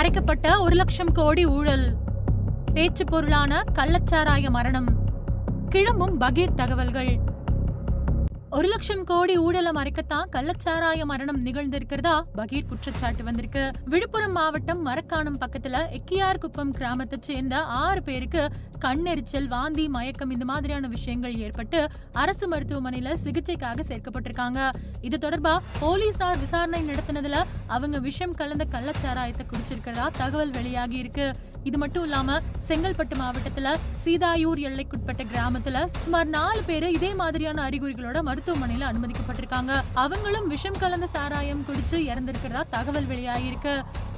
மறைக்கப்பட்ட ஒரு லட்சம் கோடி ஊழல். பேச்சு பொருளான கள்ளச்சாராய மரணம். கிளம்பும் பகீர் தகவல்கள். ஒரு லட்சம் கோடி ஊழலை மறைக்கத்தான் கள்ளச்சாராய மரணம் நிகழ்ந்திருக்கிறதா? பகீர் குற்றச்சாட்டு வந்திருக்கு. விழுப்புரம் மாவட்டம் மரக்காணம் பக்கத்துல எக்கியார் குப்பம் கிராமத்தை சேர்ந்த ஆறு பேருக்கு கண்ணெரிச்சல் வாந்தி மயக்கம் இந்த மாதிரியான விஷயங்கள் ஏற்பட்டு அரசு மருத்துவமனையில சிகிச்சைக்காக சேர்க்கப்பட்டிருக்காங்க. இது தொடர்பா போலீசார் விசாரணை நடத்தினதுல அவங்க விஷம் கலந்த கள்ளச்சாராயத்தை குடிச்சிருக்கிறதா தகவல் வெளியாகி இருக்கு. இது மட்டும் இல்லாம செங்கல்பட்டு மாவட்டத்துல சீதாயூர் எல்லைக்குட்பட்ட கிராமத்துல சுமார் நாலு பேரு இதே மாதிரியான அறிகுறிகளோட மருத்துவமனையில அனுமதிக்கப்பட்டிருக்காங்க. அவங்களும் விஷம் கலந்த சாராயம் குடிச்சு இறந்திருக்கிறதா தகவல் வெளியாயிருக்கு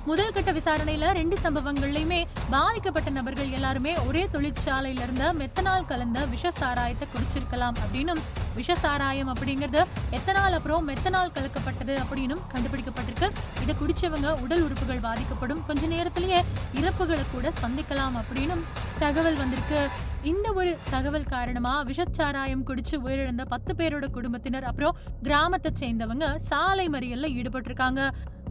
முதல் கட்ட விசாரணையில ரெண்டு சம்பவங்கள்லயுமே பாதிக்கப்பட்ட நபர்கள் எல்லாருமே ஒரே தொழிற்சாலையில இருந்த மெத்தனால் கலந்த விஷ சாராயத்தை குடிச்சிருக்கலாம் அப்படின்னும் விஷ சாராயம் அப்படிங்கிறது எத்தனால் அப்புறம் மெத்தனால் கலக்கப்பட்டது அப்படின்னும் கண்டுபிடிக்கப்பட்டிருக்கு. இதை குடிச்சவங்க உடல் உறுப்புகள் பாதிக்கப்படும். கொஞ்ச நேரத்திலேயே இறப்புகளை கூட சந்திக்கலாம் அப்படின்னும் தகவல் வந்திருக்கு. இந்த ஒரு தகவல் காரணமா விஷச்சாராயம் குடிச்சு உயிரிழந்த பத்து பேரோட குடும்பத்தினர் அப்புறம் கிராமத்தை சேர்ந்தவங்க சாலை மறியல்ல ஈடுபட்டிருக்காங்க.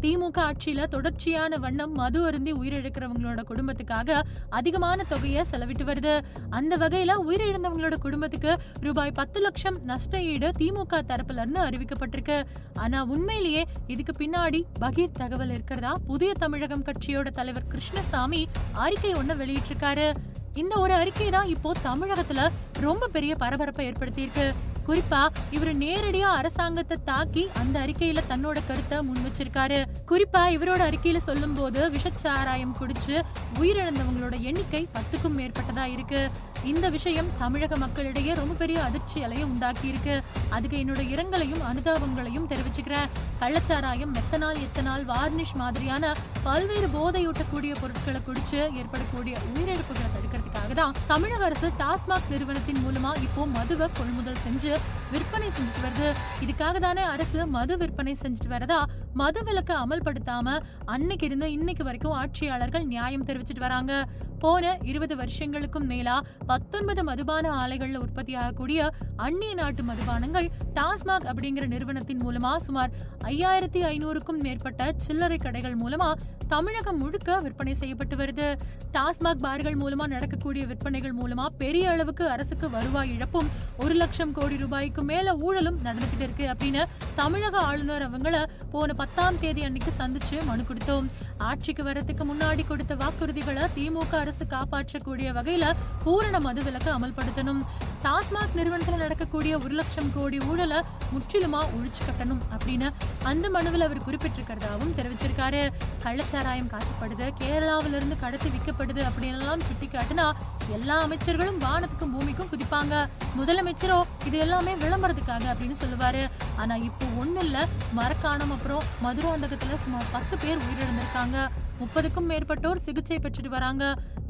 திமுக ஆட்சியில தொடர்ச்சியான வண்ணம் மது அருந்தி உயிரிழக்கிறவங்களோட குடும்பத்துக்காக அதிகமான தொகையை செலவிட்டு வருது. அந்த வகையில உயிரிழந்தவங்களோட குடும்பத்துக்கு ரூபாய் பத்து லட்சம் நஷ்ட ஈடு திமுக தரப்புல இருந்து அறிவிக்கப்பட்டிருக்கு. ஆனா உண்மையிலேயே இதுக்கு பின்னாடி பகீர் தகவல் இருக்கிறதா? புதிய தமிழகம் கட்சியோட தலைவர் கிருஷ்ணசாமி அறிக்கை ஒண்ணு வெளியிட்டிருக்காரு. இந்த ஒரு அறிக்கை தான் இப்போ தமிழகத்துல ரொம்ப பெரிய பரபரப்பை ஏற்படுத்தியிருக்கு. குறிப்பா இவர் நேரடியா அரசாங்கத்தை தாக்கி அந்த அறிக்கையில தன்னோட கருத்தை முன் வச்சிருக்காரு குறிப்பா இவரோட அறிக்கையில சொல்லும் போது விஷச்சாராயம் குடிச்சு உயிரிழந்தவங்களோட எண்ணிக்கை பத்துக்கும் மேற்பட்டதா இருக்கு. இந்த விஷயம் தமிழக மக்களிடையே ரொம்ப பெரிய அதிர்ச்சி அலையும் உண்டாக்கி இருக்கு அதுக்கு என்னோட இரங்கலையும் அனுதாபங்களையும் தெரிவிச்சுக்கிறேன். கள்ளச்சாராயம் மெத்தனால் எத்தனால் வார்னிஷ் மாதிரியான பல்வேறு போதையூட்டக்கூடிய பொருட்களை குடிச்சு ஏற்படக்கூடிய உயிரிழப்புகளை தடுக்கிறதுக்காக தான் தமிழக அரசு டாஸ்மாக் நிறுவனத்தின் மூலமா இப்போ மதுவை கொள்முதல் செஞ்சு விற்பனை செஞ்சுட்டு வருது. இதுக்காக தானே அரசு மது விற்பனை செஞ்சுட்டு வரதா? மது விலக்கு அமல்படுத்தாம அன்னைக்கு இருந்து இன்னைக்கு வரைக்கும் ஆட்சியாளர்கள் நியாயம் தெரிவிச்சிட்டு வராங்க. போன இருபது வருஷங்களுக்கும் மேலா பத்தொன்பது மதுபான ஆலைகள்ல உற்பத்தி ஆகக்கூடிய அந்நிய நாட்டு மதுபானங்கள் டாஸ்மாக் அப்படிங்கிற நிறுவனத்தின் மூலமா சுமார் ஐயாயிரத்தி ஐநூறுக்கும் மேற்பட்ட சில்லறை கடைகள் மூலமா தமிழகம் முழுக்க விற்பனை செய்யப்பட்டு வருது. டாஸ்மாக் பார்கள் மூலமா நடக்கக்கூடிய விற்பனைகள் மூலமா பெரிய அளவுக்கு அரசுக்கு வருவாய் இழப்பும் ஒரு லட்சம் கோடி ரூபாய்க்கு மேல ஊழலும் நடந்துகிட்டு இருக்கு அப்படின்னு தமிழக ஆளுநர் அவங்கள போன பத்தாம் தேதி அன்னைக்கு சந்திச்சு மனு கொடுத்தோம். ஆட்சிக்கு வரத்துக்கு முன்னாடி கொடுத்த வாக்குறுதிகளை திமுக அரசு காப்பாற்றக்கூடிய வகையில பூரண மதுவிலக்கு அமல்படுத்தணும். டாஸ்மாக் நிறுவனத்துல நடக்கக்கூடிய ஒரு லட்சம் கோடி ஊழலை முற்றிலுமா ஒழிச்சு கட்டணும் அப்படின்னு அந்த மனுவில் அவர் குறிப்பிட்டிருக்கிறதாவும் தெரிவிச்சிருக்காரு. கள்ளச்சாராயம் காய்ச்சப்படுது கேரளாவில இருந்து கடத்தி விற்கப்படுது அப்படின்னு எல்லாம் சுட்டி காட்டினா எல்லா அமைச்சர்களும் வானத்துக்கும் பூமிக்கும் குதிப்பாங்க. முதலமைச்சரோ இது எல்லாமே விளம்பரத்துக்காக அப்படின்னு சொல்லுவாரு. ஆனா இப்போ ஒண்ணு இல்ல. மரக்காணம் அப்புறம் மதுராந்தகத்துல சுமார் பத்து பேர் உயிரிழந்திருக்காங்க. முப்பதுக்கும் மேற்பட்டோர் சிகிச்சை பெற்றுட்டு வராங்க.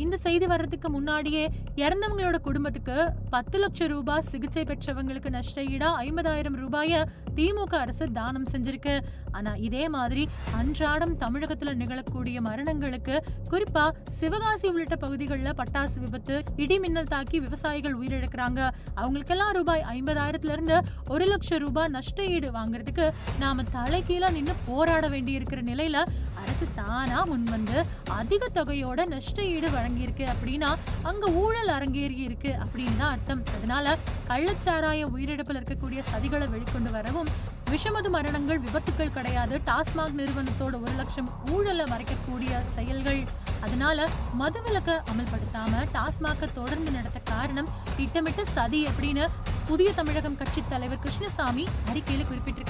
இந்த செய்தி வர்றதுக்கு முன்னாடியே இறந்தவங்களோட குடும்பத்துக்கு பத்து லட்சம் ரூபாய் சிகிச்சை பெற்றவங்களுக்கு நஷ்ட ஈடா ஐம்பதாயிரம் ரூபாய திமுக அரசு தானம் செஞ்சிருக்கு. ஆனா இதே மாதிரி அன்றாடம் தமிழகத்துல நிகழக்கூடிய மரணங்களுக்கு குறிப்பா சிவகாசி உள்ளிட்ட பகுதிகளில் பட்டாசு விபத்து இடி மின்னல் தாக்கி விவசாயிகள் உயிரிழக்கிறாங்க. அவங்களுக்கெல்லாம் ரூபாய் ஐம்பதாயிரத்துல இருந்து ஒரு லட்சம் ரூபாய் நஷ்ட ஈடு வாங்குறதுக்கு நாம தலைகீழா நின்னு போராட வேண்டி இருக்கிற நிலையில அரசு தானா வந்து அதிக தொகையோட நஷ்ட ஈடு வழங்கியிருக்கு அப்படின்னா அங்க ஊழல் அரங்கேறி இருக்கு அப்படின்னு தான் அர்த்தம். அதனால கள்ளச்சாராய உயிரிழப்பில் இருக்கக்கூடிய சதிகளை வெளிக்கொண்டு வரவும் விஷமது மரணங்கள் விபத்துக்கள் கிடையாது. டாஸ்மாக் நிறுவனத்தோட ஒரு லட்சம் ஊழலை மறைக்கக்கூடிய செயல்கள். அதனால மதுவிலக்க அமல்படுத்தாம டாஸ்மாக தொடர்ந்து நடத்த காரணம் திட்டமிட்ட சதி அப்படின்னு புதிய தமிழகம் கட்சி தலைவர் கிருஷ்ணசாமி அறிக்கையில குறிப்பிட்டிருக்காரு.